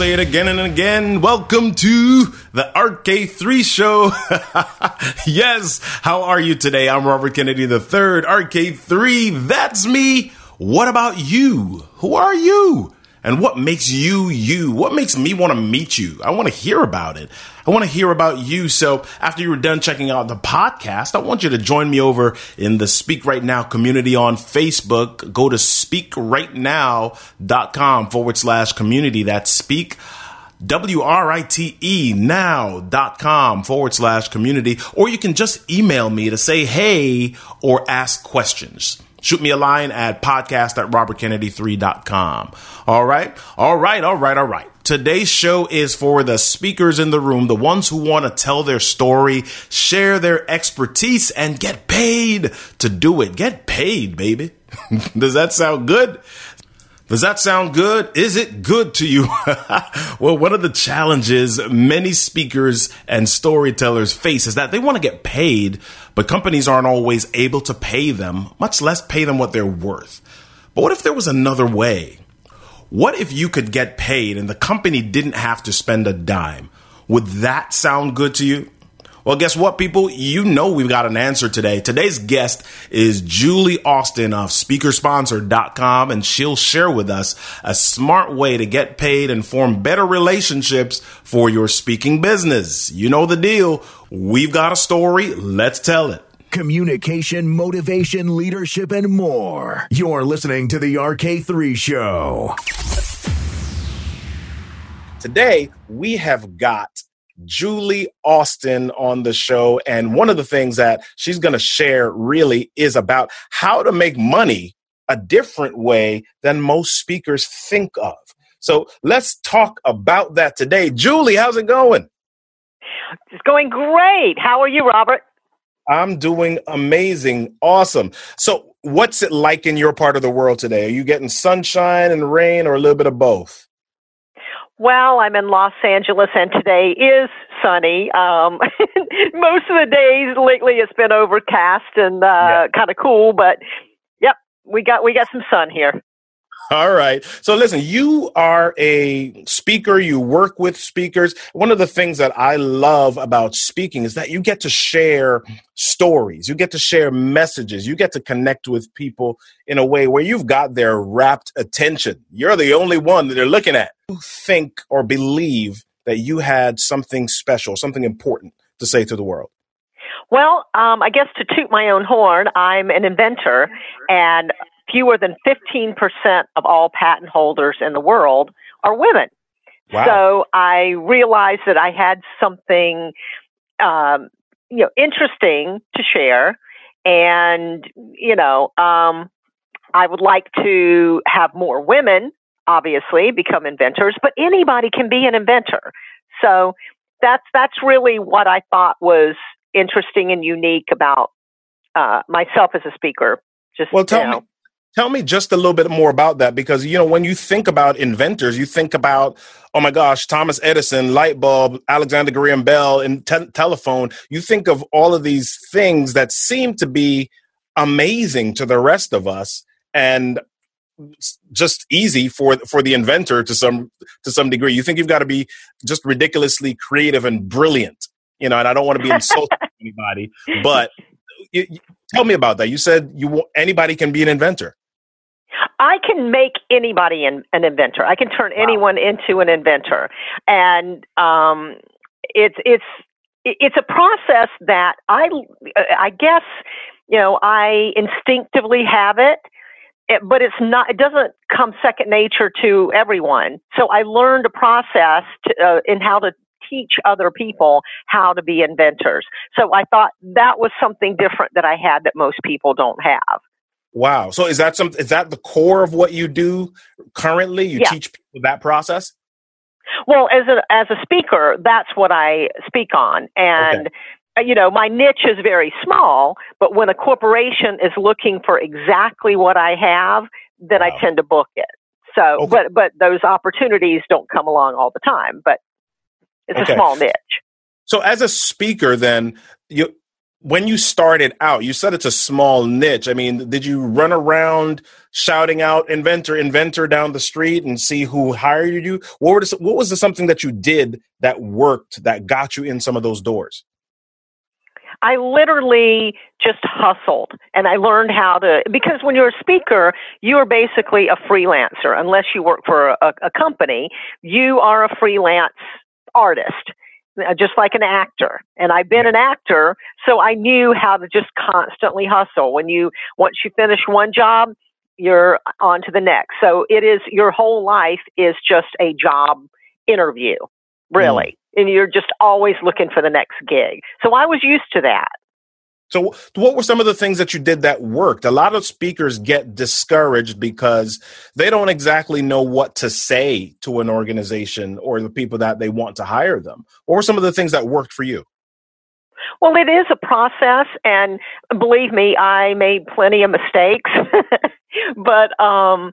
Say it again and again. Welcome to the RK3 show. yes. How are you today? I'm Robert Kennedy III, RK3. That's me. What about you? Who are you? And what makes you you? What makes me want to meet you? I want to hear about it. I want to hear about you. So after you were done checking out the podcast, I want you to join me over in the Speak Write Now community on Facebook. Go to speakwritenow.com forward slash community. That's speak W-R-I-T-E now.com forward slash community, or you can just email me to say hey or ask questions. Shoot me a line at podcast at robertkennedy3.com. All right. All right. All right. All right. Today's show is for the speakers in the room, the ones who want to tell their story, share their expertise, and get paid to do it. Get paid, baby. Does that sound good? Does that sound good? Is it good to you? well, one of the challenges many speakers and storytellers face is that they want to get paid, but companies aren't always able to pay them, much less pay them what they're worth. But what if there was another way? What if you could get paid and the company didn't have to spend a dime? Would that sound good to you? Well, guess what, people? You know we've got an answer today. Today's guest is Julie Austin of SpeakerSponsor.com, and she'll share with us a smart way to get paid and form better relationships for your speaking business. You know the deal. We've got a story. Let's tell it. Communication, motivation, leadership, and more. You're listening to the RK3 Show. Today, we have got Julie Austin on the show. And one of the things that she's going to share really is about how to make money a different way than most speakers think of. So let's talk about that today. Julie, how's it going? It's going great. How are you, Robert? I'm doing amazing. Awesome. So, what's it like in your part of the world today? Are you getting sunshine and rain or a little bit of both? Well, I'm in Los Angeles, and today is sunny. Um, most of the days lately, it's been overcast and uh, yeah. kind of cool, but yep, we got we got some sun here. All right. So listen, you are a speaker, you work with speakers. One of the things that I love about speaking is that you get to share stories, you get to share messages, you get to connect with people in a way where you've got their rapt attention. You're the only one that they're looking at. You think or believe that you had something special, something important to say to the world. Well, um, I guess to toot my own horn, I'm an inventor, and fewer than 15% of all patent holders in the world are women. Wow. So I realized that I had something, um, you know, interesting to share. And, you know, um, I would like to have more women, obviously, become inventors, but anybody can be an inventor. So that's, that's really what I thought was interesting and unique about uh, myself as a speaker. Just, well, tell you know, me, Tell me just a little bit more about that because you know when you think about inventors, you think about oh my gosh, Thomas Edison, light bulb, Alexander Graham Bell, and te- telephone. You think of all of these things that seem to be amazing to the rest of us and just easy for for the inventor to some to some degree. You think you've got to be just ridiculously creative and brilliant, you know. And I don't want to be insulting anybody, but you, you, tell me about that. You said you anybody can be an inventor. I can make anybody an, an inventor. I can turn Wow. anyone into an inventor, and um, it's it's it's a process that I I guess you know I instinctively have it, it, but it's not. It doesn't come second nature to everyone. So I learned a process to, uh, in how to teach other people how to be inventors. So I thought that was something different that I had that most people don't have. Wow. So is that some is that the core of what you do currently? You Yeah. teach people that process? Well, as a as a speaker, that's what I speak on, and uh, you know my niche is very small. But when a corporation is looking for exactly what I have, then I tend to book it. So, Okay. but but those opportunities don't come along all the time. But it's Okay. a small niche. So as a speaker, then you when you started out, you said it's a small niche. I mean, did you run around shouting out "inventor, inventor" down the street and see who hired you? What the, what was the something that you did that worked that got you in some of those doors? I literally just hustled and I learned how to, because when you're a speaker, you are basically a freelancer. Unless you work for a, a company, you are a freelance artist, Uh, just like an actor. And I've been an actor, so I knew how to just constantly hustle. When you, once you finish one job, you're on to the next. So it is, your whole life is just a job interview, mm. really. And you're just always looking for the next gig. So I was used to that. So, what were some of the things that you did that worked? A lot of speakers get discouraged because they don't exactly know what to say to an organization or the people that they want to hire them. What were some of the things that worked for you? Well, it is a process, and believe me, I made plenty of mistakes. but um,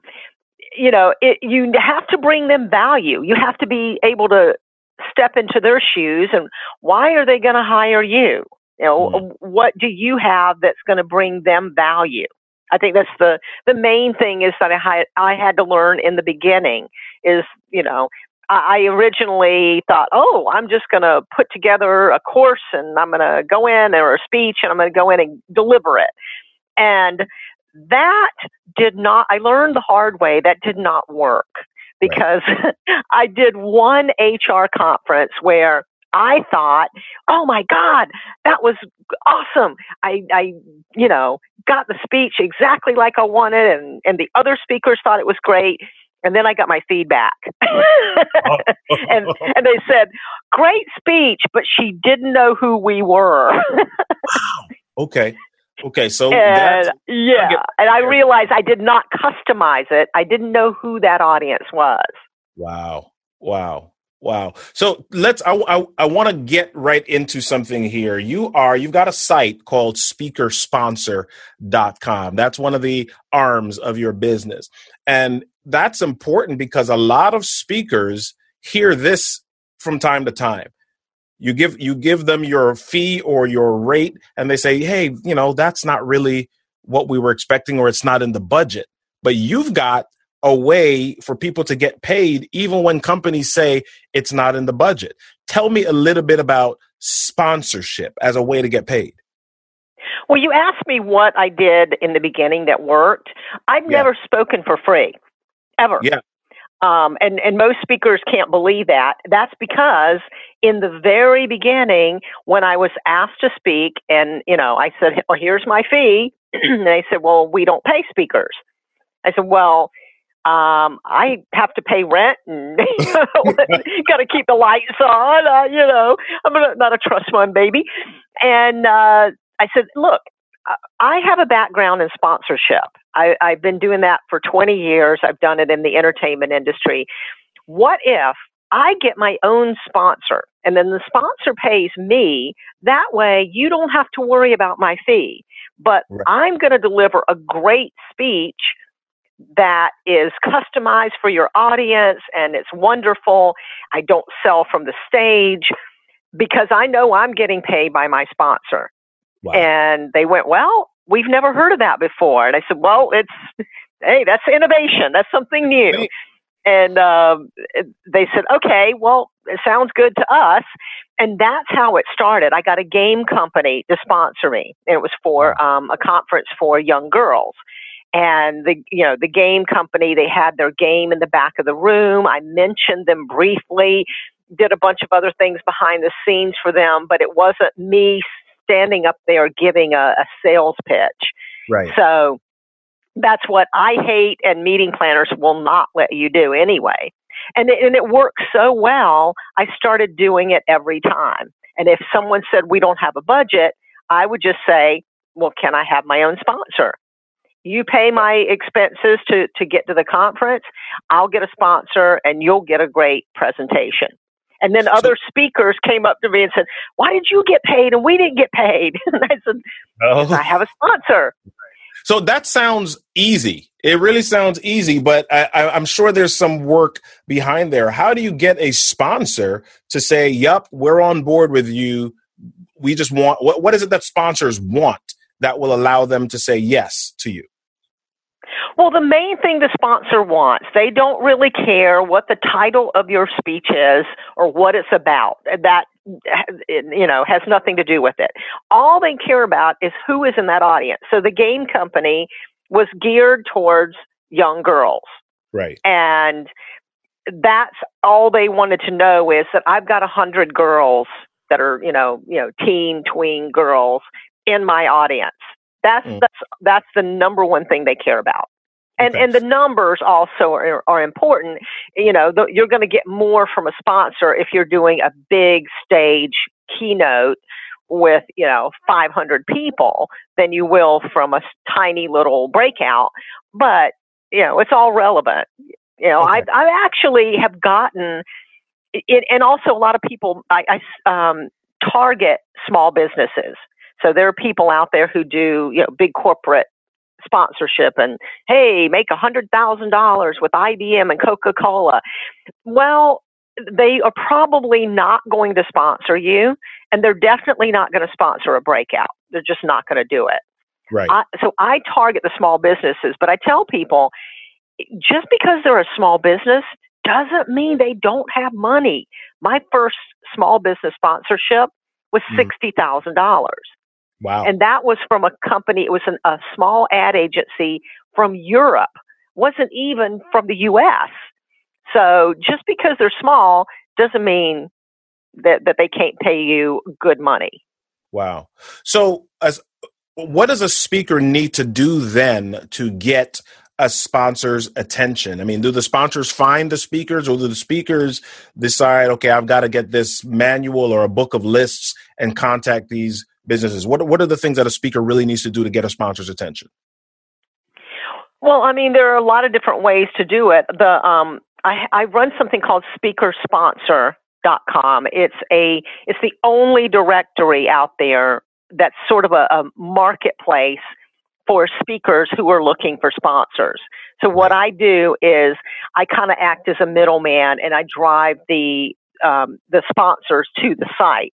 you know, it, you have to bring them value. You have to be able to step into their shoes, and why are they going to hire you? You know, mm. what do you have that's going to bring them value? I think that's the the main thing is that I had I had to learn in the beginning is you know I I originally thought, oh, I'm just going to put together a course and I'm going to go in or a speech and I'm going to go in and deliver it. And that did not, I learned the hard way, that did not work because I did one HR conference where I thought, oh my God, that was awesome. I, I, you know, got the speech exactly like I wanted and, and the other speakers thought it was great. And then I got my feedback. and and they said, "Great speech, but she didn't know who we were." wow. okay, okay, so and yeah, get- and I realized I did not customize it. I didn't know who that audience was. Wow. Wow. Wow. So let's, I, I, I want to get right into something here. You are, you've got a site called speakersponsor.com. That's one of the arms of your business. And that's important because a lot of speakers hear this from time to time. You give, you give them your fee or your rate and they say, Hey, you know, that's not really what we were expecting or it's not in the budget. But you've got a way for people to get paid even when companies say it's not in the budget. Tell me a little bit about sponsorship as a way to get paid. Well, you asked me what I did in the beginning that worked. I've Yeah. never spoken for free, ever. Yeah. Um, and, and most speakers can't believe that. That's because in the very beginning, when I was asked to speak, and you know, I said, "Well, here's my fee," and they said, "Well, we don't pay speakers." I said, "Well, um, I have to pay rent and got to keep the lights on. Uh, you know, I'm not, not a trust fund baby." And uh, I said, "Look, I- I have a background in sponsorship. I, I've been doing that for 20 years. I've done it in the entertainment industry. What if I get my own sponsor and then the sponsor pays me? That way you don't have to worry about my fee. But Right. I'm going to deliver a great speech that is customized for your audience and it's wonderful. I don't sell from the stage because I know I'm getting paid by my sponsor. Wow. And they went, Well, we've never heard of that before. And I said, Well, it's, hey, that's innovation. That's something new. Right. And um, they said, Okay, well, it sounds good to us. And that's how it started. I got a game company to sponsor me. And it was for um, a conference for young girls. And the you know the game company they had their game in the back of the room. I mentioned them briefly, did a bunch of other things behind the scenes for them, but it wasn't me standing up there giving a, a sales pitch. right. So that's what I hate, and meeting planners will not let you do anyway. And it, and it worked so well, I started doing it every time. And if someone said we don't have a budget, I would just say, "Well, can I have my own sponsor?" You pay my expenses to, to get to the conference. I'll get a sponsor and you'll get a great presentation. And then other speakers came up to me and said, Why did you get paid and we didn't get paid? And I said, Oh. I have a sponsor. So that sounds easy. It really sounds easy, but I, I, I'm sure there's some work behind there. How do you get a sponsor to say, "Yup, we're on board with you"? We just want what, what is it that sponsors want that will allow them to say yes to you? Well, the main thing the sponsor wants, they don't really care what the title of your speech is or what it's about. That, you know, has nothing to do with it. All they care about is who is in that audience. So the game company was geared towards young girls. Right. And that's all they wanted to know is that I've got a hundred girls that are, you know, you know, teen, tween girls in my audience. That's Mm. that's that's the number one thing they care about. And Okay. and the numbers also are, are important. You know, the, you're going to get more from a sponsor if you're doing a big stage keynote with you know 500 people than you will from a tiny little breakout. But you know, it's all relevant. You know, Okay. I I actually have gotten it, and also a lot of people I um, target small businesses. So there are people out there who do you know big corporate sponsorship and hey, make a hundred thousand dollars with IBM and Coca Cola. Well, they are probably not going to sponsor you, and they're definitely not going to sponsor a breakout. They're just not going to do it. Right. I, so I target the small businesses, but I tell people just because they're a small business doesn't mean they don't have money. My first small business sponsorship was Mhm. sixty thousand dollars, wow. and that was from a company. It was an, a small ad agency from Europe, wasn't even from the U.S. So just because they're small doesn't mean that that they can't pay you good money. Wow. So, as what does a speaker need to do then to get a sponsor's attention? I mean, do the sponsors find the speakers, or do the speakers decide, okay, I've got to get this manual or a book of lists and contact these businesses? What What are the things that a speaker really needs to do to get a sponsor's attention? Well, I mean, there are a lot of different ways to do it. The um, I, I run something called SpeakerSponsor.com. It's a it's the only directory out there that's sort of a, a marketplace for speakers who are looking for sponsors. So what I do is I kind of act as a middleman and I drive the um, the sponsors to the site.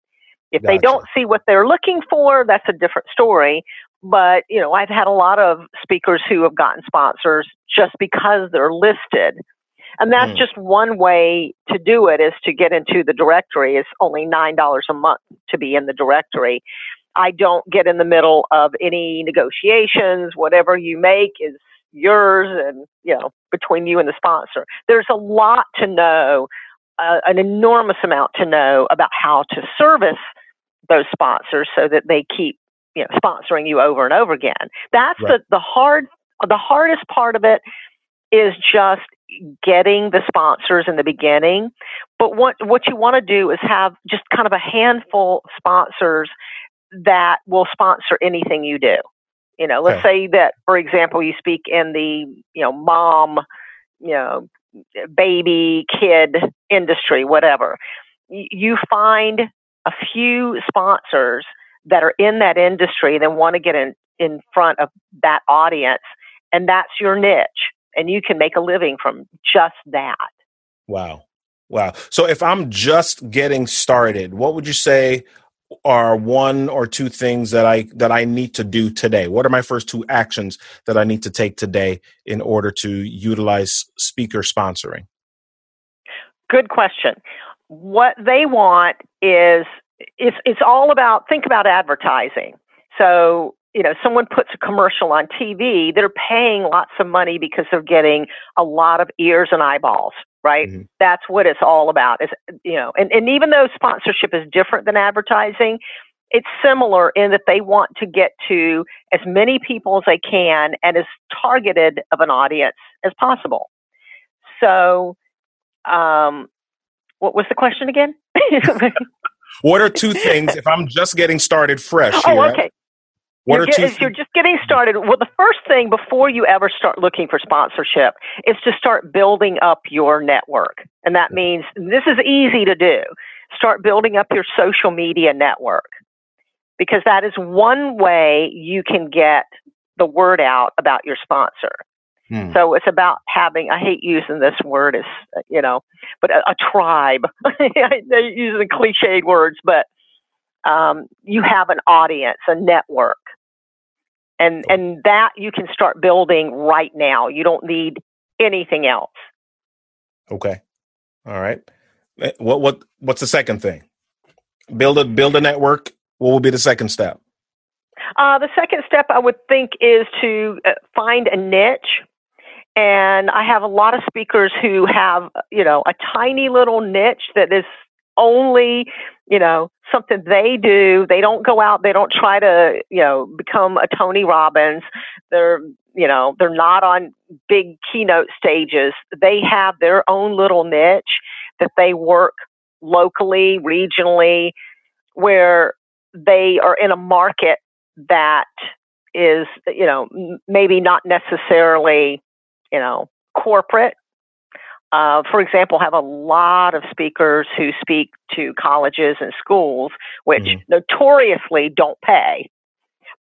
If they don't see what they're looking for, that's a different story. But you know, I've had a lot of speakers who have gotten sponsors just because they're listed. And that's Mm. just one way to do it is to get into the directory. It's only nine dollars a month to be in the directory. I don't get in the middle of any negotiations. Whatever you make is yours and, you know, between you and the sponsor. There's a lot to know, uh, an enormous amount to know about how to service those sponsors so that they keep, you know, sponsoring you over and over again. That's Right. the, the hard, the hardest part of it is just getting the sponsors in the beginning. But what, what you want to do is have just kind of a handful of sponsors that will sponsor anything you do. You know, let's say that, for example, you speak in the, you know, mom, you know, baby, kid industry, whatever. You find a few sponsors that are in that industry that want to get in, in front of that audience, and that's your niche. And you can make a living from just that. Wow. Wow. So if I'm just getting started, what would you say are one or two things that I that I need to do today? What are my first two actions that I need to take today in order to utilize speaker sponsoring? Good question. What they want is it's it's all about think about advertising. So, you know, someone puts a commercial on TV, they're paying lots of money because they're getting a lot of ears and eyeballs, right? Mhm. That's what it's all about. Is you know, and, and even though sponsorship is different than advertising, it's similar in that they want to get to as many people as they can and as targeted of an audience as possible. So, um, what was the question again? What are two things if I'm just getting started fresh oh, here? okay. What you're, are get- two if you're just getting started. Well, the first thing before you ever start looking for sponsorship is to start building up your network. And that means this is easy to do. Start building up your social media network because that is one way you can get the word out about your sponsor. Hmm. So it's about having, I hate using this word as, you know, but a, a tribe. They're using cliched words, but um, you have an audience, a network. And, and that you can start building right now. You don't need anything else. Okay. All right. Eh, What what what's the second thing? Build a build a network. What will be the second step? Uh, the second step I would think is to uh, find a niche. And I have a lot of speakers who have, you know, a tiny little niche that is only, you know, something they do. They don't go out, they don't try to, you know, become a Tony Robbins. They're, you know, they're not on big keynote stages. They have their own little niche that they work locally, regionally, where they are in a market that is, you know, maybe not necessarily, you know, corporate. Uh, for example, have a lot of speakers who speak to colleges and schools, which Mhm. notoriously don't pay.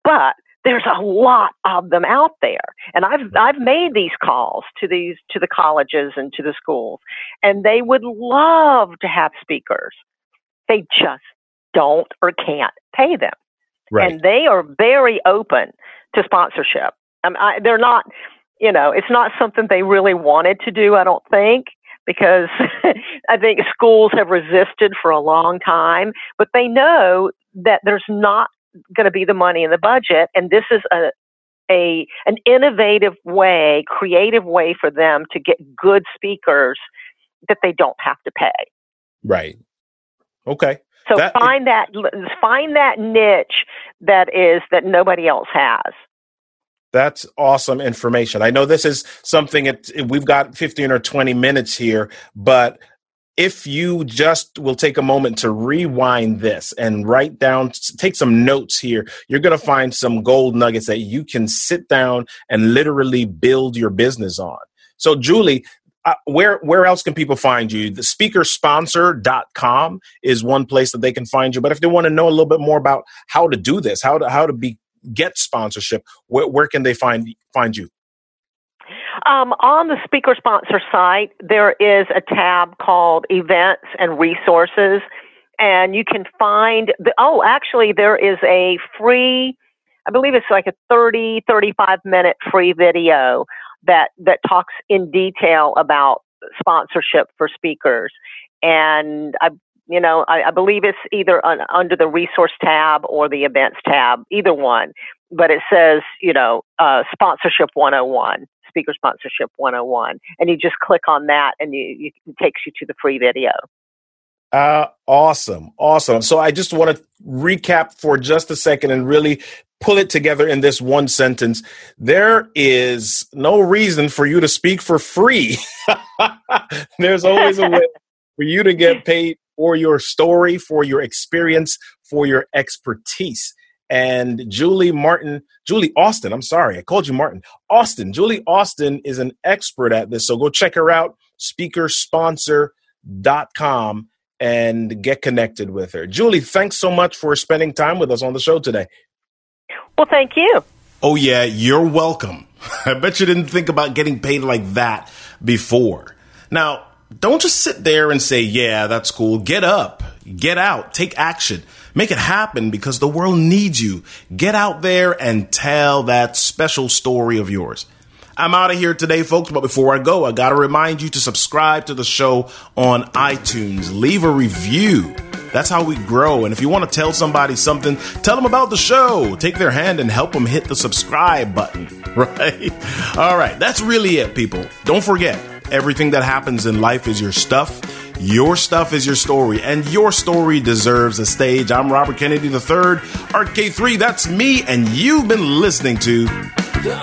But there's a lot of them out there, and I've I've made these calls to these to the colleges and to the schools, and they would love to have speakers. They just don't or can't pay them Right. and they are very open to sponsorship. Um, I, they're not, you know, it's not something they really wanted to do. I don't think because I think schools have resisted for a long time, but they know that there's not going to be the money in the budget, and this is a a an innovative way, creative way for them to get good speakers that they don't have to pay. right. Okay. So That- find that find that niche that is that nobody else has. That's awesome information. I know this is something it, we've got 15 or 20 minutes here, but if you just will take a moment to rewind this and write down, take some notes here, you're going to find some gold nuggets that you can sit down and literally build your business on. So, Julie, uh, where where else can people find you? The speakersponsor.com is one place that they can find you. But if they want to know a little bit more about how to do this, how to how to be get sponsorship, where, where can they find find you? Um, on the speaker sponsor site, there is a tab called Events and Resources, and you can find the. Oh, actually, there is a free. I believe it's like a 30, 35 minute free video that that talks in detail about sponsorship for speakers, and I. You know, I, I believe it's either on, under the resource tab or the events tab, either one. But it says, you know, uh, sponsorship 101 speaker sponsorship 101 and you just click on that and you, you it takes you to the free video Uh, awesome, awesome. So I just want to recap for just a second and really pull it together in this one sentence. There is no reason for you to speak for free. There's always a way for you to get paid for your story, for your experience, for your expertise. And Julie Martin, Julie Austin, I'm sorry, I called you Martin. Austin, Julie Austin is an expert at this. So go check her out, speakersponsor.com and get connected with her. Julie, thanks so much for spending time with us on the show today. well thank you Oh, yeah, you're welcome. I bet you didn't think about getting paid like that before. Now, don't just sit there and say, yeah, that's cool. Get up, get out, take action, make it happen because the world needs you. Get out there and tell that special story of yours. I'm out of here today, folks, but before I go, I got to remind you to subscribe to the show on iTunes. Leave a review. That's how we grow. And if you want to tell somebody something, tell them about the show. Take their hand and help them hit the subscribe button, right? All right, that's really it, people. Don't forget, everything that happens in life is your stuff. Your stuff is your story, and your story deserves a stage. I'm Robert Kennedy III, RK3, that's me, and you've been listening to The